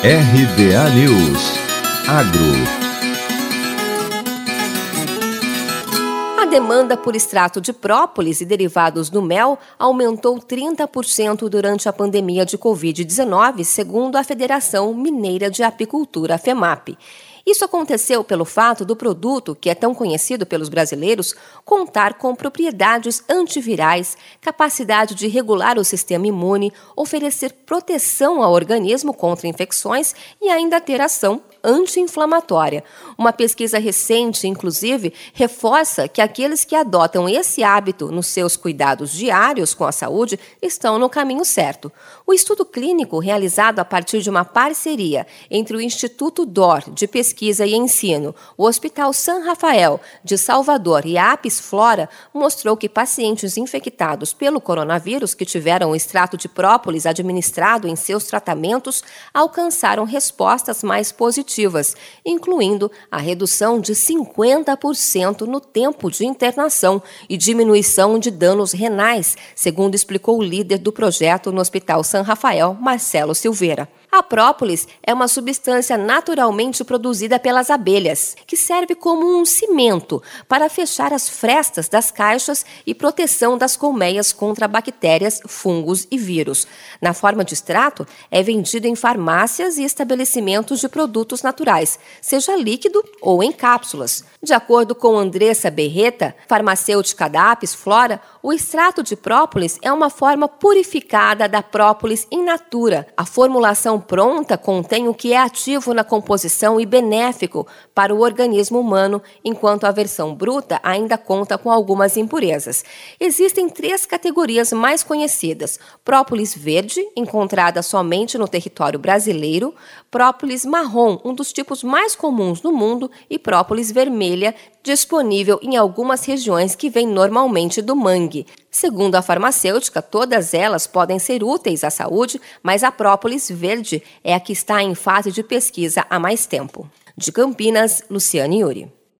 RBA News Agro A demanda por extrato de própolis e derivados do mel aumentou 30% durante a pandemia de Covid-19, segundo a Federação Mineira de Apicultura, FEMAP. Isso aconteceu pelo fato do produto, que é tão conhecido pelos brasileiros, contar com propriedades antivirais, capacidade de regular o sistema imune, oferecer proteção ao organismo contra infecções e ainda ter ação anti-inflamatória. Uma pesquisa recente, inclusive, reforça que aqueles que adotam esse hábito nos seus cuidados diários com a saúde estão no caminho certo. O estudo clínico, realizado a partir de uma parceria entre o Instituto DOR de Pesquisa Pesquisa e Ensino, o Hospital San Rafael de Salvador e a Apis Flora mostrou que pacientes infectados pelo coronavírus que tiveram o extrato de própolis administrado em seus tratamentos alcançaram respostas mais positivas, incluindo a redução de 50% no tempo de internação e diminuição de danos renais, segundo explicou o líder do projeto no Hospital San Rafael, Marcelo Silveira. A própolis é uma substância naturalmente produzida pelas abelhas, que serve como um cimento para fechar as frestas das caixas e proteção das colmeias contra bactérias, fungos e vírus. Na forma de extrato, é vendido em farmácias e estabelecimentos de produtos naturais, seja líquido ou em cápsulas. De acordo com Andressa Berreta, farmacêutica da Apis Flora, o extrato de própolis é uma forma purificada da própolis in natura. A formulação pronta contém o que é ativo na composição e benéfico para o organismo humano, enquanto a versão bruta ainda conta com algumas impurezas. Existem três categorias mais conhecidas: própolis verde, encontrada somente no território brasileiro, própolis marrom, um dos tipos mais comuns no mundo, e própolis vermelha, disponível em algumas regiões que vem normalmente do mangue. Segundo a farmacêutica, todas elas podem ser úteis à saúde, mas a própolis verde é a que está em fase de pesquisa há mais tempo. De Campinas, Luciane Yuri.